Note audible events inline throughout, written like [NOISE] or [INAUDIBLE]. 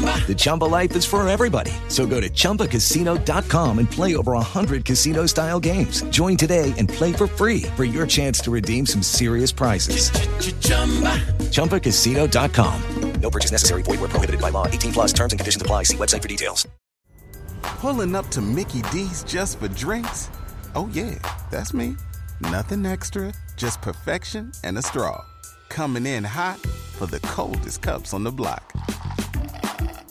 The Chumba life is for everybody. So go to ChumbaCasino.com and play over 100 casino style games. Join today and play for free for your chance to redeem some serious prizes. ChumbaCasino.com. No purchase necessary. Void where prohibited by law. 18 plus terms and conditions apply. See website for details. Pulling up to Mickey D's just for drinks? Oh, yeah, that's me. Nothing extra, just perfection and a straw. Coming in hot for the coldest cups on the block.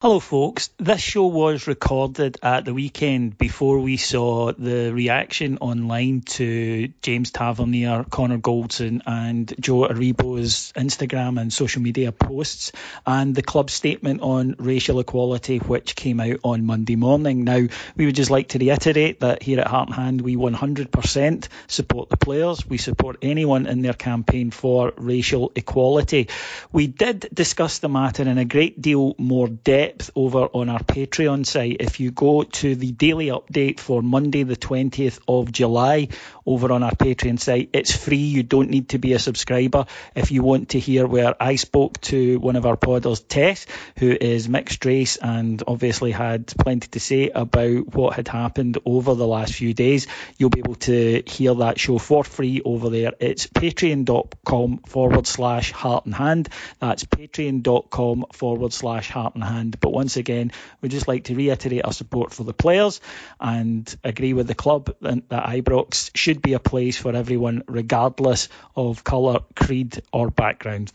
Hello, folks. This show was recorded at the weekend before we saw the reaction online to James Tavernier, Connor Goldson, and Joe Aribo's Instagram and social media posts, and the club statement on racial equality, which came out on Monday morning. Now, we would just like to reiterate that here at Heart and Hand, we 100% support the players. We support anyone in their campaign for racial equality. We did discuss the matter in a great deal more depth over on our Patreon site. If you go to the daily update for Monday, the 20th of July, over on our Patreon site, it's free. You don't need to be a subscriber. If you want to hear where I spoke to one of our podders, Tess, who is mixed race and obviously had plenty to say about what had happened over the last few days, you'll be able to hear that show for free over there. It's patreon.com forward slash heart and hand. That's patreon.com forward slash heart and hand. But once again, we'd just like to reiterate our support for the players and agree with the club that Ibrox should be a place for everyone, regardless of colour, creed, or background.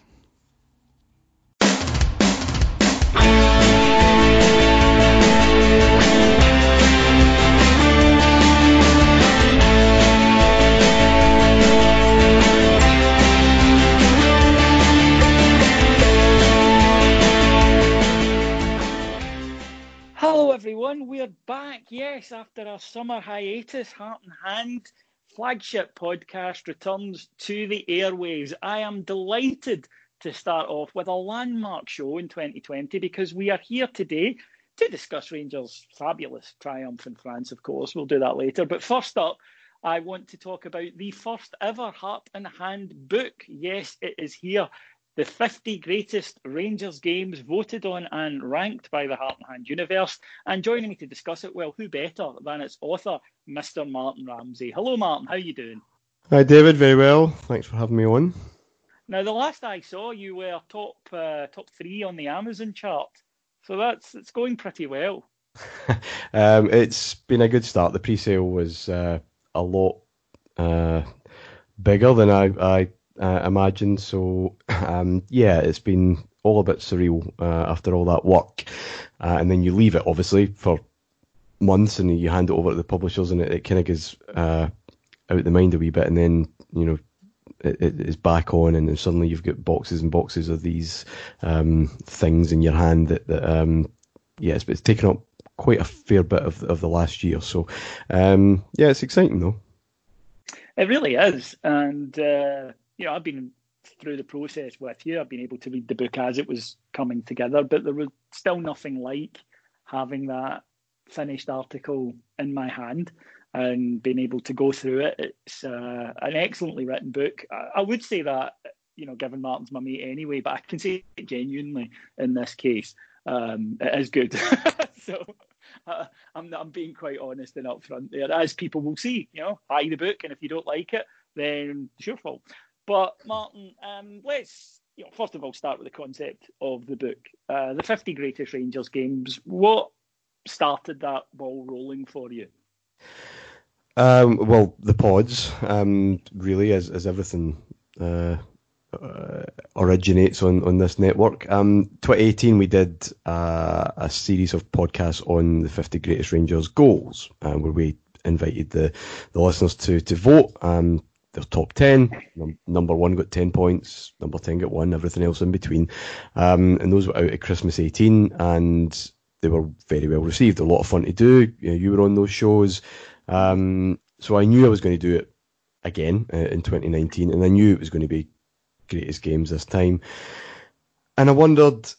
Hello, everyone. We're back. Yes, after our summer hiatus, Heart and Hand flagship podcast returns to the airwaves. I am delighted to start off with a landmark show in 2020 because we are here today to discuss Rangers' fabulous triumph in France, of course. We'll do that later. But first up, I want to talk about the first ever Heart and Hand book. Yes, it is here the 50 greatest Rangers games voted on and ranked by the Heart and Hand universe. And joining me to discuss it, well, who better than its author, Mr. Martin Ramsey. Hello, Martin. How are you doing? Hi, David. Very well. Thanks for having me on. Now, the last I saw, you were top uh, top three on the Amazon chart, so that's it's going pretty well. [LAUGHS] um, it's been a good start. The pre-sale was uh, a lot uh, bigger than I, I uh, imagined. So [LAUGHS] um, yeah, it's been all a bit surreal uh, after all that work, uh, and then you leave it obviously for months, and you hand it over to the publishers, and it, it kind of goes uh, out the mind a wee bit, and then you know. It, it is back on, and then suddenly you've got boxes and boxes of these um, things in your hand that, that um, yeah, it's, it's taken up quite a fair bit of, of the last year. So, um, yeah, it's exciting though. It really is, and uh, you know, I've been through the process with you. I've been able to read the book as it was coming together, but there was still nothing like having that finished article in my hand and being able to go through it. It's uh, an excellently written book. I, I, would say that, you know, given Martin's my mate anyway, but I can say it genuinely in this case. Um, it is good. [LAUGHS] so uh, I'm, I'm being quite honest and upfront there, as people will see. You know, buy the book, and if you don't like it, then it's your fault. But Martin, um, let's you know, first of all, start with the concept of the book, uh, the 50 greatest Rangers games. What started that ball rolling for you? Um, well, the pods, um, really, as, as everything uh, uh, originates on, on this network. Um, 2018, we did uh, a series of podcasts on the 50 greatest Rangers goals, uh, where we invited the, the listeners to, to vote. Um, their top 10. Num- number one got 10 points, number 10 got one, everything else in between. Um, and those were out at Christmas 18, and they were very well received. A lot of fun to do. You, know, you were on those shows. Um, so I knew I was going to do it again uh, in 2019, and I knew it was going to be greatest games this time. And I wondered,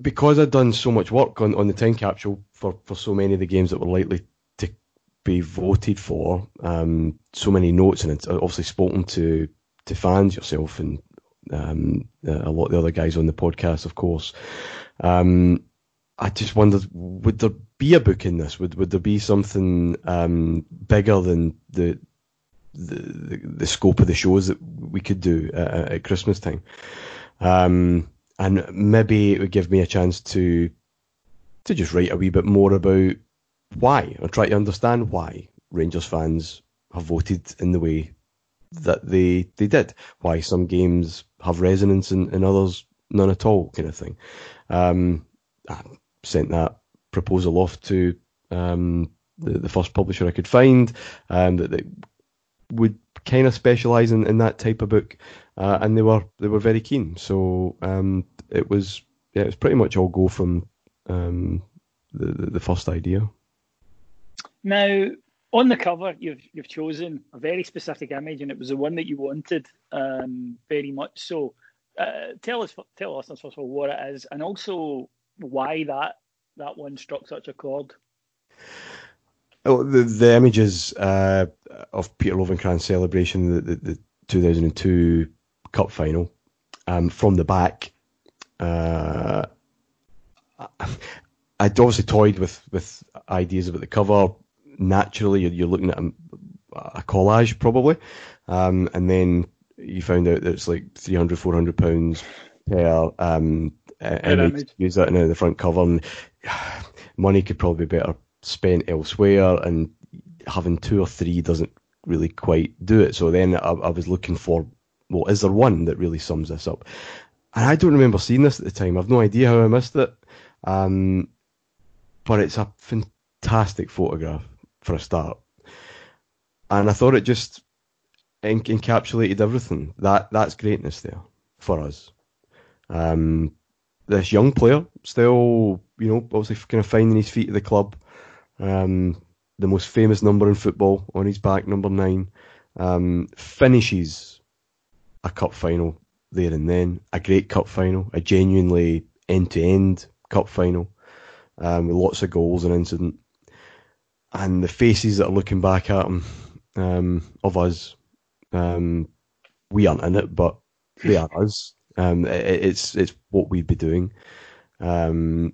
because I'd done so much work on, on the time capsule for, for so many of the games that were likely be voted for, um, so many notes, and obviously spoken to, to fans, yourself, and um, a lot of the other guys on the podcast, of course. Um, I just wondered, would there be a book in this? Would would there be something um, bigger than the, the the scope of the shows that we could do at, at Christmas time? Um, and maybe it would give me a chance to to just write a wee bit more about why, or try to understand why Rangers fans have voted in the way that they they did. Why some games have resonance and, and others none at all, kind of thing. Um, sent that proposal off to um, the, the, first publisher I could find um, that, that would kind of specialise in, in that type of book, uh, and they were they were very keen. So um, it was yeah, it was pretty much all go from um, the, the, the first idea. Now, on the cover, you've you've chosen a very specific image, and it was the one that you wanted um, very much. So, uh, tell us tell us first of all what it is, and also why that that one struck such a chord. Oh, the the images uh, of Peter Lovenkrands celebration the, the, the 2002 Cup final um, from the back. Uh, I'd obviously toyed with, with ideas about the cover. Naturally, you're, you're looking at a, a collage probably, um, and then you found out that it's like 300, 400 pounds per um, image. Use that in the front cover, and money could probably be better spent elsewhere, and having two or three doesn't really quite do it. So then I, I was looking for, well, is there one that really sums this up? And I don't remember seeing this at the time. I've no idea how I missed it. Um, but it's a fantastic photograph for a start. And I thought it just encapsulated everything. That that's greatness there for us. Um, this young player, still, you know, obviously kind of finding his feet at the club. Um, the most famous number in football on his back, number nine, um, finishes a cup final there and then, a great cup final, a genuinely end-to-end cup final, um, with lots of goals and incident, and the faces that are looking back at him um, of us, um, we aren't in it, but they are us. Um, it, it's it's what we'd be doing, um,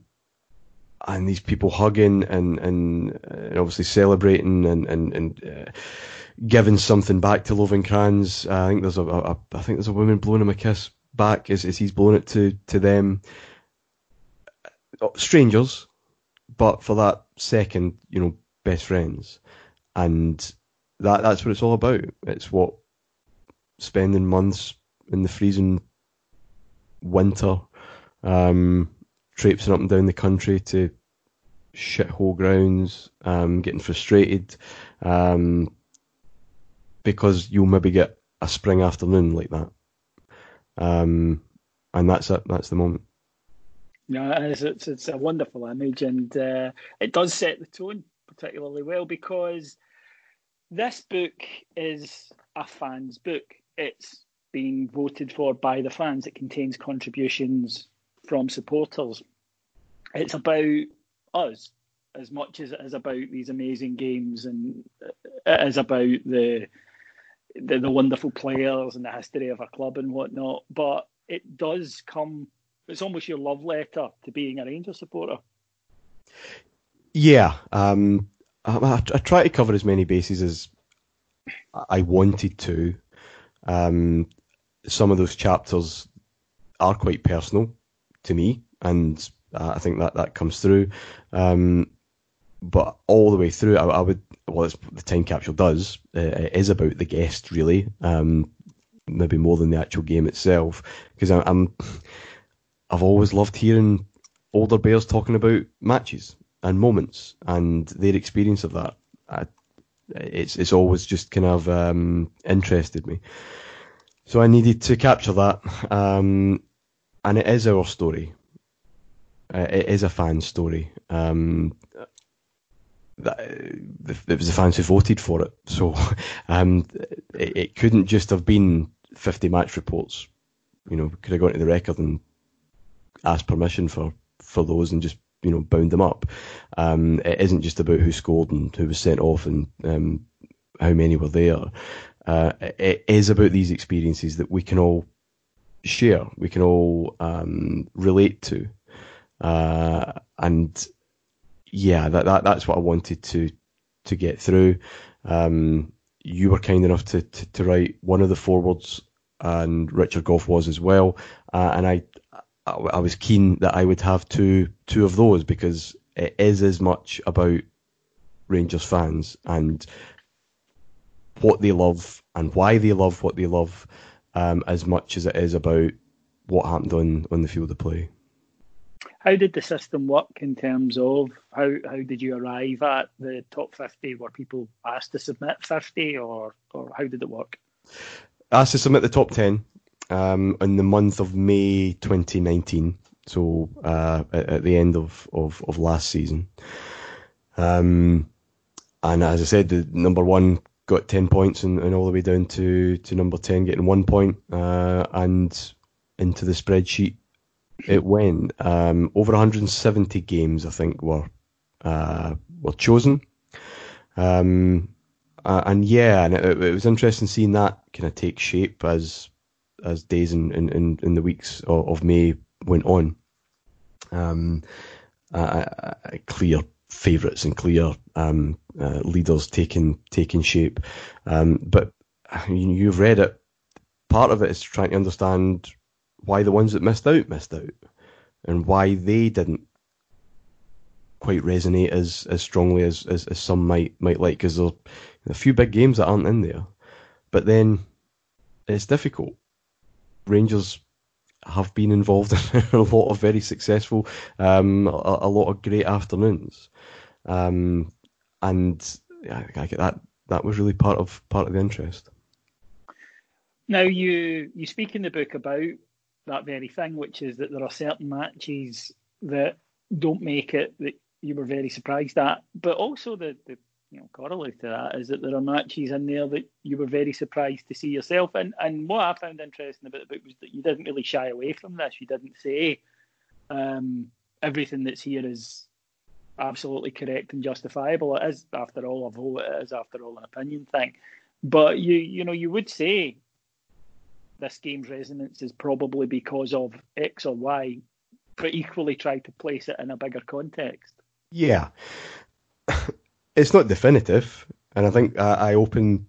and these people hugging and and, and obviously celebrating and and and uh, giving something back to loving Lovenkrands. I think there's a, a I think there's a woman blowing him a kiss back as, as he's blowing it to to them. Uh, strangers, but for that second, you know, best friends, and that that's what it's all about. It's what spending months in the freezing winter, um, traipsing up and down the country to shithole grounds, um, getting frustrated, um, because you'll maybe get a spring afternoon like that. Um, and that's it. That's the moment. No, it's, it's, it's a wonderful image, and uh, it does set the tone particularly well because this book is a fan's book. It's being voted for by the fans. It contains contributions from supporters. It's about us as much as it is about these amazing games and it is about the, the the wonderful players and the history of a club and whatnot. But it does come. It's almost your love letter to being a Rangers supporter. Yeah, um, I, I, try to cover as many bases as I wanted to. Um, some of those chapters are quite personal to me, and uh, I think that that comes through. Um, but all the way through, I, I would well, the time capsule does. Uh, it is about the guest, really. Um, maybe more than the actual game itself, because I'm I've always loved hearing older Bears talking about matches and moments and their experience of that. I, it's it's always just kind of um, interested me. So I needed to capture that, um, and it is our story. Uh, it is a fan story. Um, that, it was the fans who voted for it, so [LAUGHS] um, it, it, couldn't just have been 50 match reports. You know, could have gone to the record and asked permission for, for those and just you know bound them up. Um, it isn't just about who scored and who was sent off and um, how many were there. Uh, it is about these experiences that we can all share, we can all um, relate to, uh, and yeah, that, that that's what I wanted to to get through. Um, you were kind enough to, to, to, write one of the forwards, and Richard Gough was as well, uh, and I I was keen that I would have two two of those because it is as much about Rangers fans and what they love and why they love what they love um, as much as it is about what happened on, on the field of play. How did the system work in terms of how, how did you arrive at the top 50? Were people asked to submit 50 or, or how did it work? Asked to submit the top 10 um, in the month of May 2019, so uh, at, at, the end of, of, of last season. Um, and as I said, the number one got 10 points and, and all the way down to, to number 10 getting one point, uh, and into the spreadsheet it went. Um, over 170 games, I think, were uh, were chosen. Um, uh, and yeah, and it, it, was interesting seeing that kind of take shape as as days and in, in, in, the weeks of, of, May went on. Um, uh, clear favourites and clear um, uh, leaders taking taking shape. Um, but you've read it. Part of it is trying to understand why the ones that missed out missed out, and why they didn't quite resonate as, as strongly as, as, as some might might like. Because there's a few big games that aren't in there, but then it's difficult Rangers have been involved [LAUGHS] in a lot of very successful, um, a, a, lot of great afternoons, um, and I, I get that that was really part of part of the interest. Now you you speak in the book about that very thing, which is that there are certain matches that don't make it that you were very surprised at, but also the, the you know, corollary to that is that there are matches in there that you were very surprised to see yourself in. And what I found interesting about the book was that you didn't really shy away from this. You didn't say um, everything that's here is absolutely correct and justifiable. It is, after all, a vote. It is, after all, an opinion thing. But you, you know, you would say this game's resonance is probably because of X or Y, but equally try to place it in a bigger context. Yeah [LAUGHS] it's not definitive, and I think uh, I open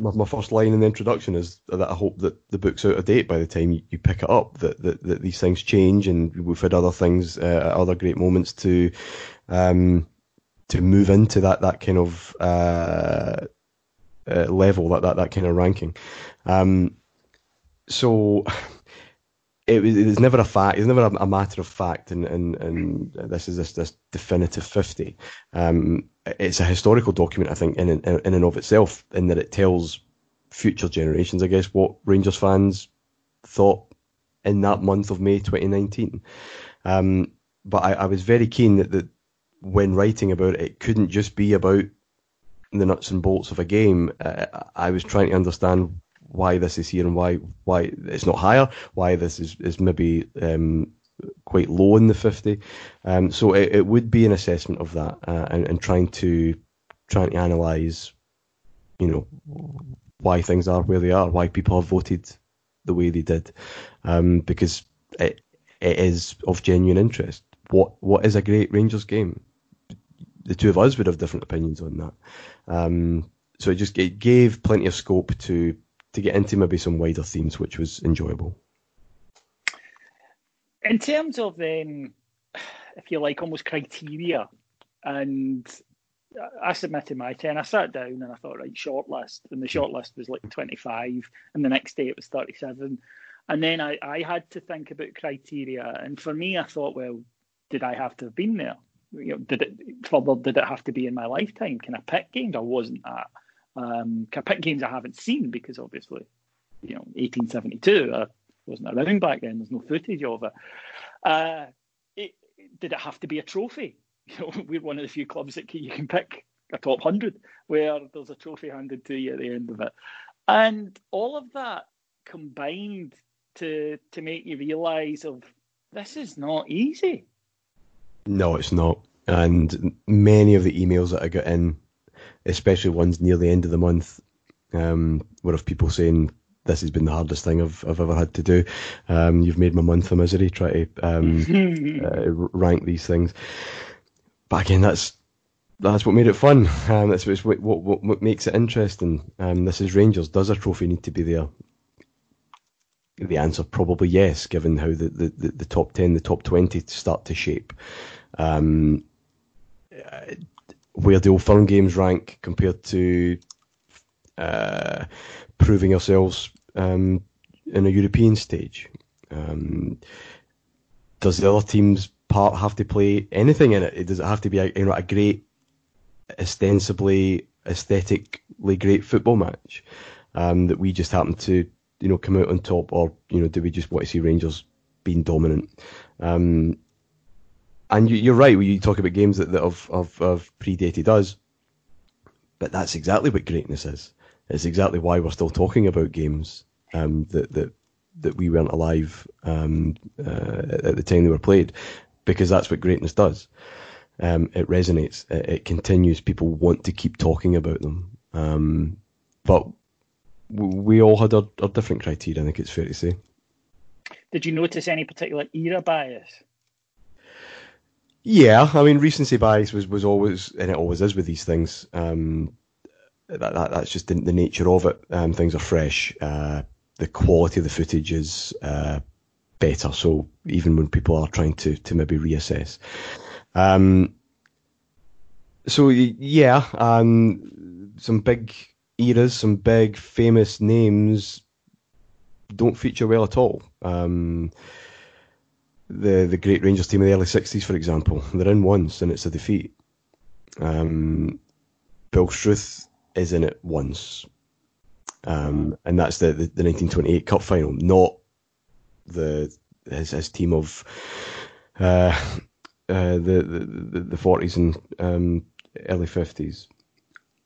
my, my, first line in the introduction is that I hope that the book's out of date by the time you, you pick it up. That, that that these things change, and we've had other things, uh, other great moments to um, to move into that that kind of uh, uh level, that, that that kind of ranking. Um, so it was, it was never a fact. It's never a, a, matter of fact, and, and, and this is this, this definitive fifty. Um, it's a historical document, I think, in, in in and of itself, in that it tells future generations, I guess, what Rangers fans thought in that month of May 2019. Um, but I, I, was very keen that, that when writing about it, it couldn't just be about the nuts and bolts of a game. Uh, I was trying to understand why this is here and why why it's not higher, why this is is maybe um, quite low in the 50. Um, so it, it would be an assessment of that uh, and, and trying to trying to analyse, you know, why things are where they are, why people have voted the way they did, um, because it it is of genuine interest. What what is a great Rangers game? The two of us would have different opinions on that. Um, so it just it gave plenty of scope to to get into maybe some wider themes, which was enjoyable. In terms of, um, if you like, almost criteria, and I submitted my 10. I sat down and I thought, right, shortlist. And the shortlist was like 25. And the next day it was 37. And then I, I had to think about criteria. And for me, I thought, well, did I have to have been there? You know, did it did it have to be in my lifetime? Can I pick games? I wasn't that. Um, I pick games I haven't seen? Because obviously, you know, 1872, I wasn't around back then. There's no footage of it. Uh, it did it have to be a trophy? [LAUGHS] You know, we're one of the few clubs that you can pick a top 100 where there's a trophy handed to you at the end of it. And all of that combined to to make you realise of this is not easy. No, it's not. And many of the emails that I got in, especially ones near the end of the month, um, were of people saying this has been the hardest thing I've, I've ever had to do. Um, you've made my month a misery try to um, [LAUGHS] uh, rank these things. But again, that's that's what made it fun. Um, that's what, what, what, makes it interesting. Um, this is Rangers. Does a trophy need to be there? The answer probably yes, given how the, the, the, top 10, the top 20 start to shape. Um, where the old firm games rank compared to uh, proving ourselves um, in a European stage. Um, does the other teams part have to play anything in it? Does it have to be a, you know, a great, ostensibly aesthetically great football match um, that we just happen to you know come out on top, or you know do we just want to see Rangers being dominant? Um, and you, are right when you talk about games that, that have, have, have predated us, but that's exactly what greatness is. It's exactly why we're still talking about games um, that that that we weren't alive um, uh, at the time they were played, because that's what greatness does. Um, it resonates. It, it, continues. People want to keep talking about them. Um, but we all had our, our different criteria. I think it's fair to say. Did you notice any particular era bias? Yeah, I mean recency bias was, was always, and it always is with these things. Um, that, that, that's just the, the, nature of it. Um, things are fresh. Uh, the quality of the footage is uh, better. So even when people are trying to to maybe reassess. Um, so yeah, um, some big eras, some big famous names don't feature well at all. Um, the the great Rangers team of the early '60s, for example, they're in once and it's a defeat. Um, Bill Struth is in it once, um, and that's the, the, the 1928 Cup final, not the his, his team of uh, uh, the, the the 40s and um, early 50s,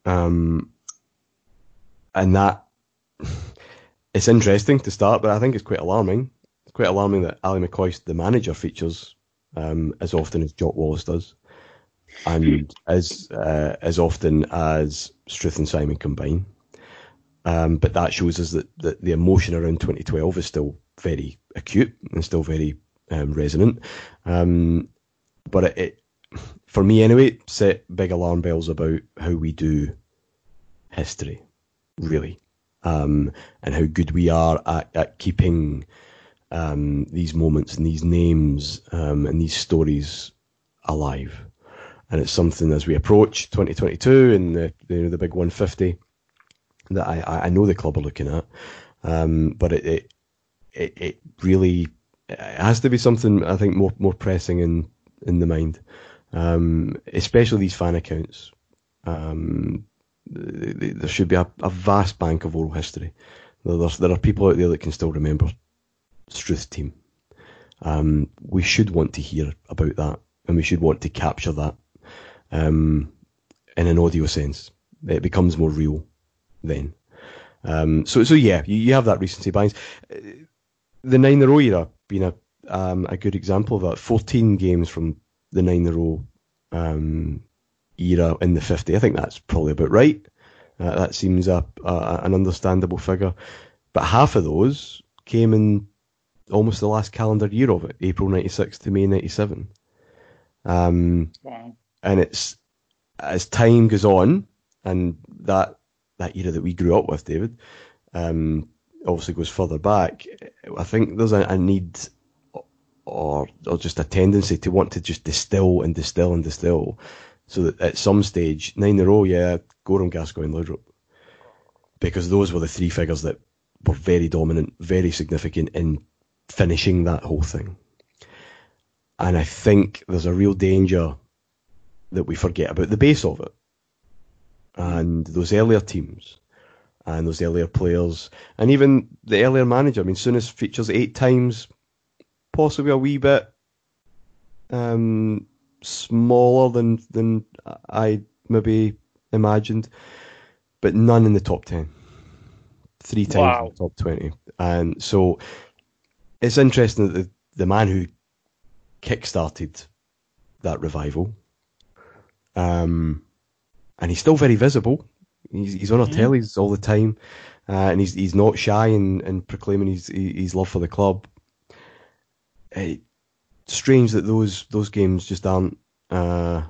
um, and that [SIGHS] it's interesting to start, but I think it's quite alarming. Quite alarming that Ally McCoist, the manager, features um, as often as Jock Wallace does, and as uh, as often as Struth and Symon combine. Um, but that shows us that, that the emotion around 2012 is still very acute and still very um, resonant. Um, but it, it, for me anyway, set big alarm bells about how we do history, really, um, and how good we are at, at keeping um, these moments and these names um, and these stories alive. And it's something as we approach 2022 and the the, the big 150 that I, I know the club are looking at. Um, but it, it it, really it has to be something I think more more pressing in in the mind, um, especially these fan accounts. Um, there should be a, a, vast bank of oral history. There are people out there that can still remember Struth team. Um, we should want to hear about that, and we should want to capture that um, in an audio sense. It becomes more real then. Um, so, so yeah, you, you have that recency bias the nine in a row era being a um, a good example of that. Fourteen games from the nine in a row um, era in the fifty. I think that's probably about right. Uh, that seems a, a, an understandable figure. But half of those came in almost the last calendar year of it, April '96 to May '97. Um, wow. And it's as time goes on, and that that era that we grew up with, David, um, obviously goes further back, I think there's a, a need or or just a tendency to want to just distill and distill and distill, so that at some stage nine in a row, yeah, Goram, Gascoigne, Laudrup, because those were the three figures that were very dominant, very significant in finishing that whole thing. And I think there's a real danger that we forget about the base of it and those earlier teams and those earlier players and even the earlier manager. I mean, Souness features eight times, possibly a wee bit um, smaller than than I maybe imagined, but none in the top ten. Three times wow. in the top twenty, and so it's interesting that the the man who kick-started that revival, um, and he's still very visible. He's, he's on our mm-hmm. tellies all the time, uh, and he's he's not shy in, in proclaiming his his love for the club. It's strange that those those games just aren't uh,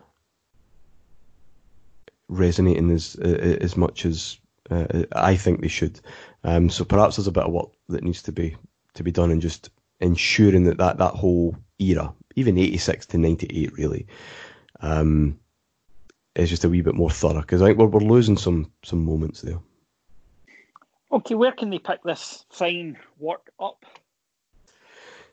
resonating as as much as uh, I think they should. Um, so perhaps there's a bit of work that needs to be to be done and just ensuring that that, that whole era, even 86 to 98 really, um, is just a wee bit more thorough because I think we're, we're losing some some moments there. Okay, where can they pick this fine work up?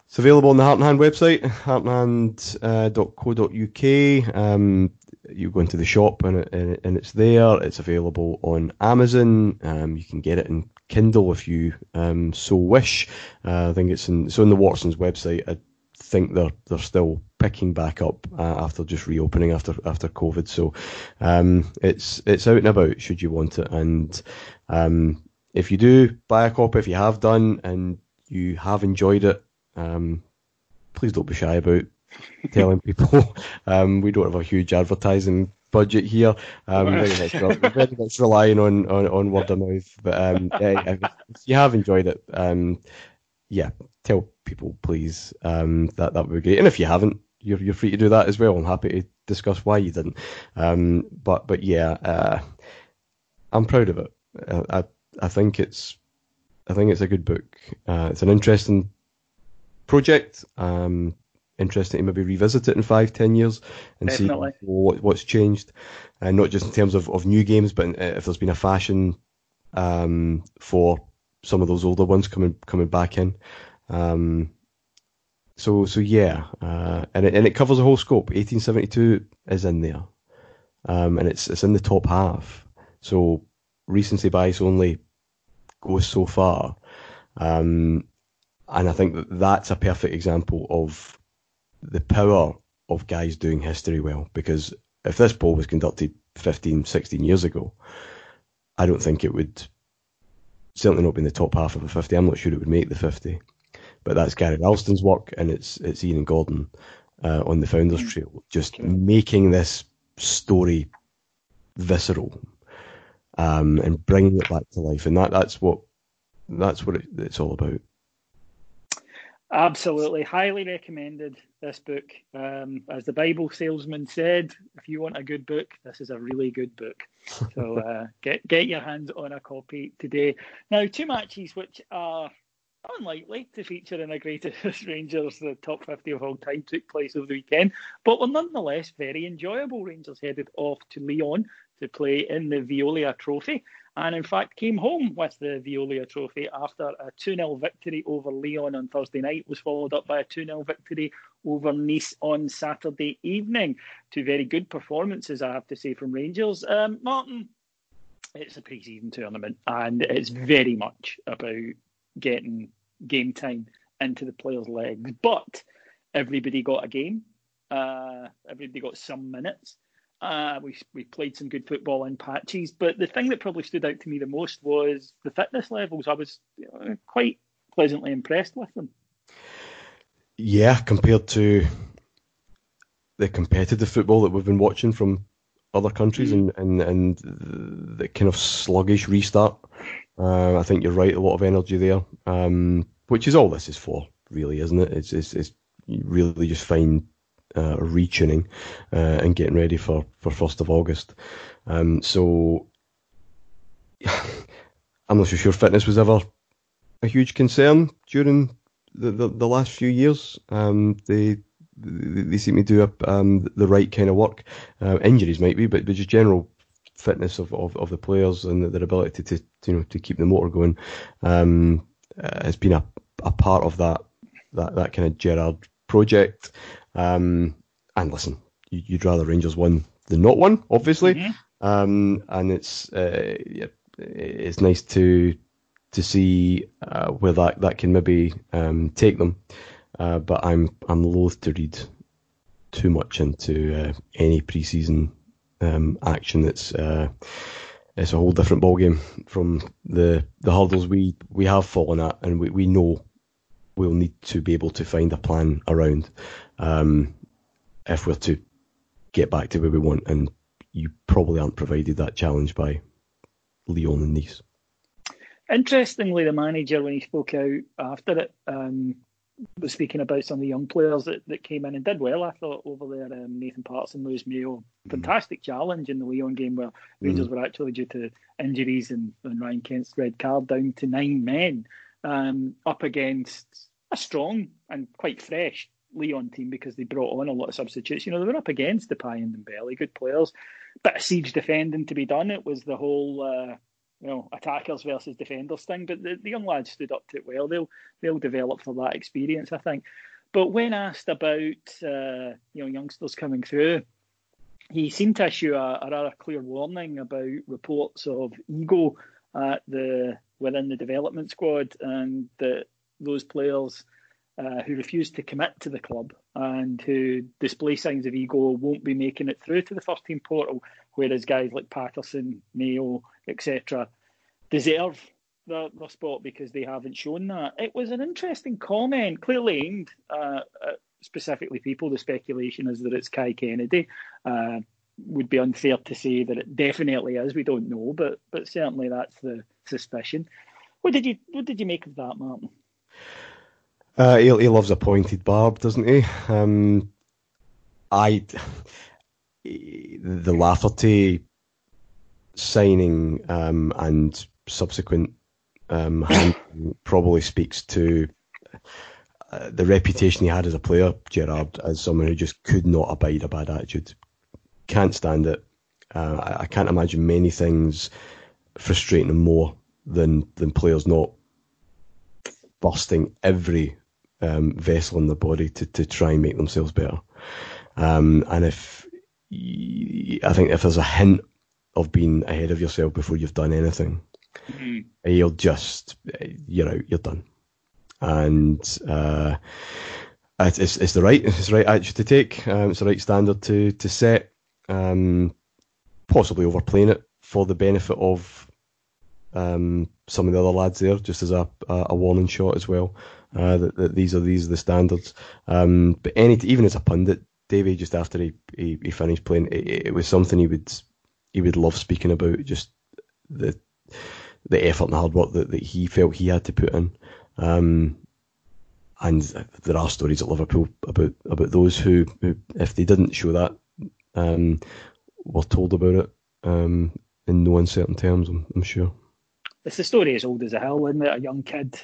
It's available on the Heart and Hand website, heartandhand.co.uk. Um, you go into the shop and, it, and it's there. It's available on Amazon. Um, you can get it in Kindle if you um, so wish. Uh, I think it's in so in the Watsons website. I think they're they're still picking back up uh, after just reopening after after COVID. So um, it's it's out and about should you want it. And um, if you do buy a copy, if you have done and you have enjoyed it, um, please don't be shy about telling [LAUGHS] people. [LAUGHS] Um, we don't have a huge advertising budget here. Um, very much, [LAUGHS] very much relying on, on, on word of mouth. But um, yeah, if you have enjoyed it, um, yeah, tell people please. Um, that that would be great. And if you haven't, you're you're free to do that as well. I'm happy to discuss why you didn't. Um, but but yeah, uh, I'm proud of it. Uh, I I think it's I think it's a good book. Uh, it's an interesting project. Um, interesting to maybe revisit it in five, ten years and Definitely. see what, what's changed, and not just in terms of, of new games, but if there's been a fashion um, for some of those older ones coming coming back in. Um, so so yeah, uh, and it and it covers the whole scope. 1872 is in there, um, and it's it's in the top half. So recency bias only goes so far, um, and I think that that's a perfect example of the power of guys doing history well. Because if this poll was conducted 15, 16 years ago, I don't think it would certainly not be in the top half of the 50. I'm not sure it would make the 50. But that's Gary Ralston's work, and it's it's Ian Gordon uh, on the Founders mm. Trail, just making this story visceral um, and bringing it back to life, and that that's what that's what it, it's all about. Absolutely, highly recommended this book. Um, as the Bible salesman said, if you want a good book, this is a really good book. So [LAUGHS] uh, get get your hands on a copy today. Now, two matches which are unlikely to feature in a Greatest [LAUGHS] Rangers, the top 50 of all time, took place over the weekend, but were nonetheless very enjoyable. Rangers headed off to Lyon to play in the Veolia Trophy and in fact came home with the Veolia Trophy after a 2 0 victory over Lyon on Thursday night, was followed up by a 2 0 victory over Nice on Saturday evening. Two very good performances, I have to say, from Rangers. Um, Martin, it's a pre season tournament and it's very much about getting game time into the players' legs, but everybody got a game. Uh, everybody got some minutes. Uh, we we played some good football in patches, but the thing that probably stood out to me the most was the fitness levels. I was quite pleasantly impressed with them. Yeah, compared to the competitive football that we've been watching from other countries mm. and, and, and the kind of sluggish restart. Uh, I think you're right, a lot of energy there, um, which is all this is for, really, isn't it? It's, it's, it's really just fine uh, retuning uh, and getting ready for for first of August. Um, so [LAUGHS] I'm not so sure fitness was ever a huge concern during the, the, the last few years. Um, they they seem to do um, the right kind of work. Uh, injuries might be, but, but just general fitness of, of, of the players and their ability to, to you know to keep the motor going um, uh, has been a, a part of that that, that kind of Gerrard project. Um, and listen, you'd rather Rangers win than not win, obviously. Mm-hmm. Um, and it's uh, yeah, it's nice to to see uh, where that, that can maybe um, take them. Uh, but I'm I'm loath to read too much into uh, any preseason um, action. That's uh, it's a whole different ballgame from the the hurdles we, we have fallen at, and we, we know we'll need to be able to find a plan around um, if we're to get back to where we want. And you probably aren't provided that challenge by Lyon and Nice. Interestingly, the manager, when he spoke out after it, um, was speaking about some of the young players that, that came in and did well. I thought over there, um, Nathan Patterson, Lewis Mayo, mm-hmm. fantastic mm. challenge in the Lyon game where Rangers mm. were actually due to injuries and, and, Ryan Kent's red card down to nine men um, up against a strong and quite fresh Lyon team because they brought on a lot of substitutes. You know, they were up against the Depay and Dembele, good players. Bit of siege defending to be done. It was the whole, uh, you know, attackers versus defenders thing. But the, the young lads stood up to it well. They'll they'll develop from that experience, I think. But when asked about uh, you know youngsters coming through, he seemed to issue a, a rather clear warning about reports of ego at the within the development squad and that those players uh, who refuse to commit to the club and who display signs of ego won't be making it through to the first team portal, whereas guys like Patterson, Mayo, etc., deserve the, the spot because they haven't shown that. It was an interesting comment, clearly aimed uh, at specifically people. The speculation is that it's Kai Kennedy. Uh, would be unfair to say that it definitely is. We don't know, but but certainly that's the suspicion. What did you what did you make of that, Martin? Uh, he, he loves a pointed barb, doesn't he? Um, I the Lafferty signing um, and subsequent um, probably speaks to uh, the reputation he had as a player, Gerrard, as someone who just could not abide a bad attitude. Can't stand it. Uh, I, I, can't imagine many things frustrating him more than than players not busting every um, vessel in the body to, to try and make themselves better. Um, and if I think if there's a hint of being ahead of yourself before you've done anything, mm-hmm. you'll just you're out, you're done. And uh, it's, it's the right it's the right attitude to take. Um, it's the right standard to to set. Um, possibly overplaying it for the benefit of um, some of the other lads there, just as a, a warning shot as well uh, that, that, these are these are the standards. Um, but any even as a pundit, Davey just after he, he, he finished playing, it, it, was something he would he would love speaking about. Just the the effort and hard work that, that he felt he had to put in. Um, and there are stories at Liverpool about about those who, who if they didn't show that, um, were told about it um, in no uncertain terms. I'm, I'm sure. It's a story as old as a hill, isn't it? A young kid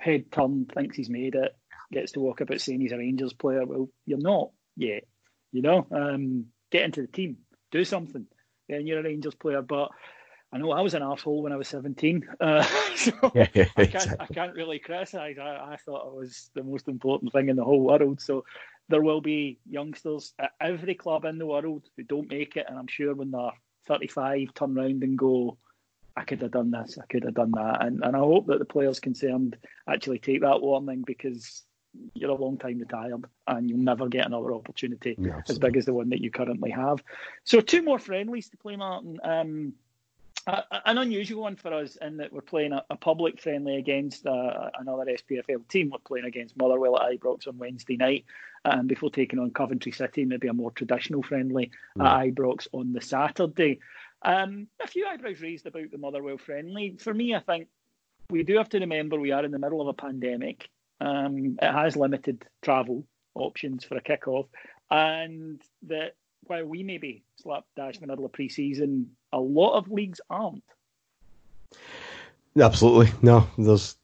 head turn, thinks he's made it, gets to walk about saying he's a Rangers player. Well, you're not yet. You know, um, get into the team, do something, then you're a Rangers player. But I know I was an asshole when I was 17, uh, [LAUGHS] so [LAUGHS] yeah, yeah, I, can't, exactly. I can't really criticise. I, I thought it was the most important thing in the whole world. So there will be youngsters at every club in the world who don't make it, and I'm sure when they're 35, turn around and go, I could have done this, I could have done that. And, and I hope that the players concerned actually take that warning because you're a long time retired and you'll never get another opportunity yeah, as big as the one that you currently have. So, two more friendlies to play, Martin. Um, a, an unusual one for us in that we're playing a, a public friendly against uh, another SPFL team. We're playing against Motherwell at Ibrox on Wednesday night um, before taking on Coventry City, maybe a more traditional friendly at Ibrox on the Saturday. Um, a few eyebrows raised about the Motherwell friendly. For me, I think we do have to remember we are in the middle of a pandemic. Um, it has limited travel options for a kick-off, and that while we may be slapdash in the middle of pre-season, a lot of leagues aren't. Absolutely, no. There's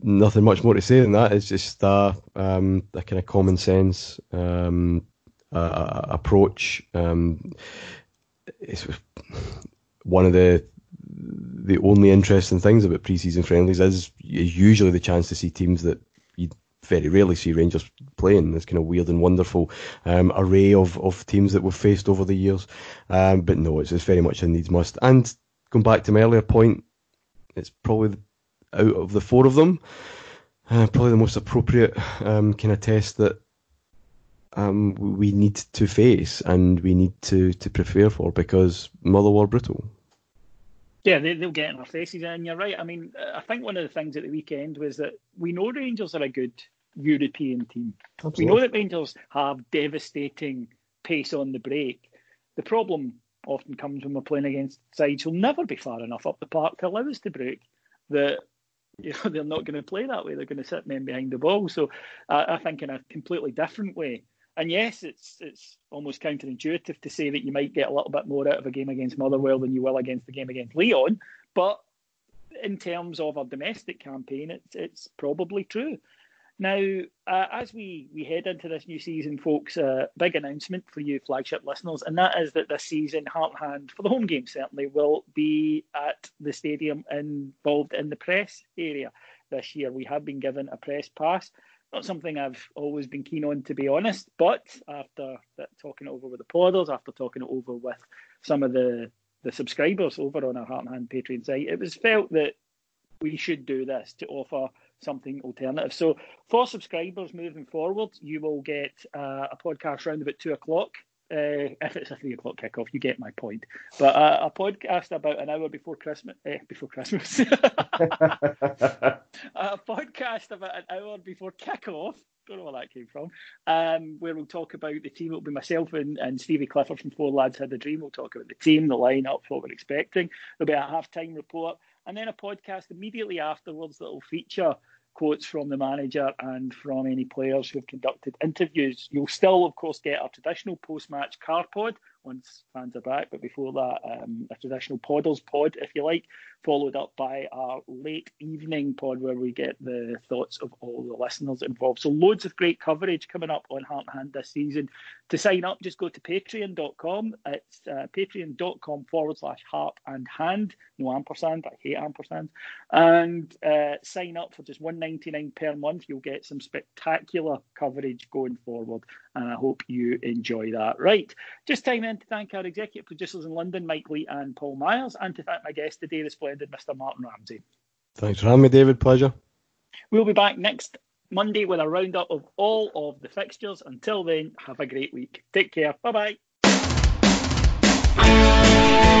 nothing much more to say than that. It's just um, a kind of common sense um, uh, approach. Um, it's one of the the only interesting things about pre-season friendlies is, is usually the chance to see teams that you very rarely see Rangers playing. This kind of weird and wonderful um, array of, of teams that we've faced over the years. Um, but no, it's, it's very much a needs must. And going back to my earlier point, it's probably out of the four of them, uh, probably the most appropriate um, kind of test that um, we need to face and we need to, to prepare for because Motherwell brutal. Yeah, they, will get in our faces, and you're right. I mean, I think one of the things at the weekend was that we know Rangers are a good European team. Absolutely. We know that Rangers have devastating pace on the break. The problem often comes when we're playing against sides who'll never be far enough up the park to allow us to break. That you know [LAUGHS] they're not going to play that way. They're going to sit men behind the ball. So uh, I think in a completely different way. And yes, it's it's almost counterintuitive to say that you might get a little bit more out of a game against Motherwell than you will against the game against Lyon, But in terms of a domestic campaign, it's it's probably true. Now, uh, as we, we head into this new season, folks, a uh, big announcement for you flagship listeners, and that is that this season, Heart Hand, for the home game certainly, will be at the stadium involved in the press area this year. We have been given a press pass. Not something I've always been keen on, to be honest, but after talking it over with the podders, after talking it over with some of the, the subscribers over on our Heart and Hand Patreon site, it was felt that we should do this to offer something alternative. So for subscribers moving forward, you will get uh, a podcast round about two o'clock. Uh, if it's a three o'clock kickoff, you get my point. But uh, a podcast about an hour before Christmas, eh, before Christmas, [LAUGHS] a podcast about an hour before kickoff. Don't know where that came from. Um, where we'll talk about the team. It'll be myself and, and Stevie Clifford from Four Lads Had a Dream. We'll talk about the team, the lineup, what we're expecting. There'll be a half-time report, and then a podcast immediately afterwards that will feature quotes from the manager and from any players who have conducted interviews. You'll still, of course, get our traditional post match car pod once fans are back, but before that, um, a traditional podders pod, if you like, followed up by our late evening pod where we get the thoughts of all the listeners involved. So, loads of great coverage coming up on Heart and Hand this season. To sign up, just go to patreon.com. It's uh, patreon.com forward slash heart and hand. No ampersand, I hate ampersands. And uh, sign up for just one ninety nine per month. You'll get some spectacular coverage going forward. And I hope you enjoy that. Right. Just time in to thank our executive producers in London, Mike Lee and Paul Myers, and to thank my guest today, the Mr. Martin Ramsey. Thanks for having me, David. Pleasure. We'll be back next Monday with a roundup of all of the fixtures. Until then, have a great week. Take care. Bye bye.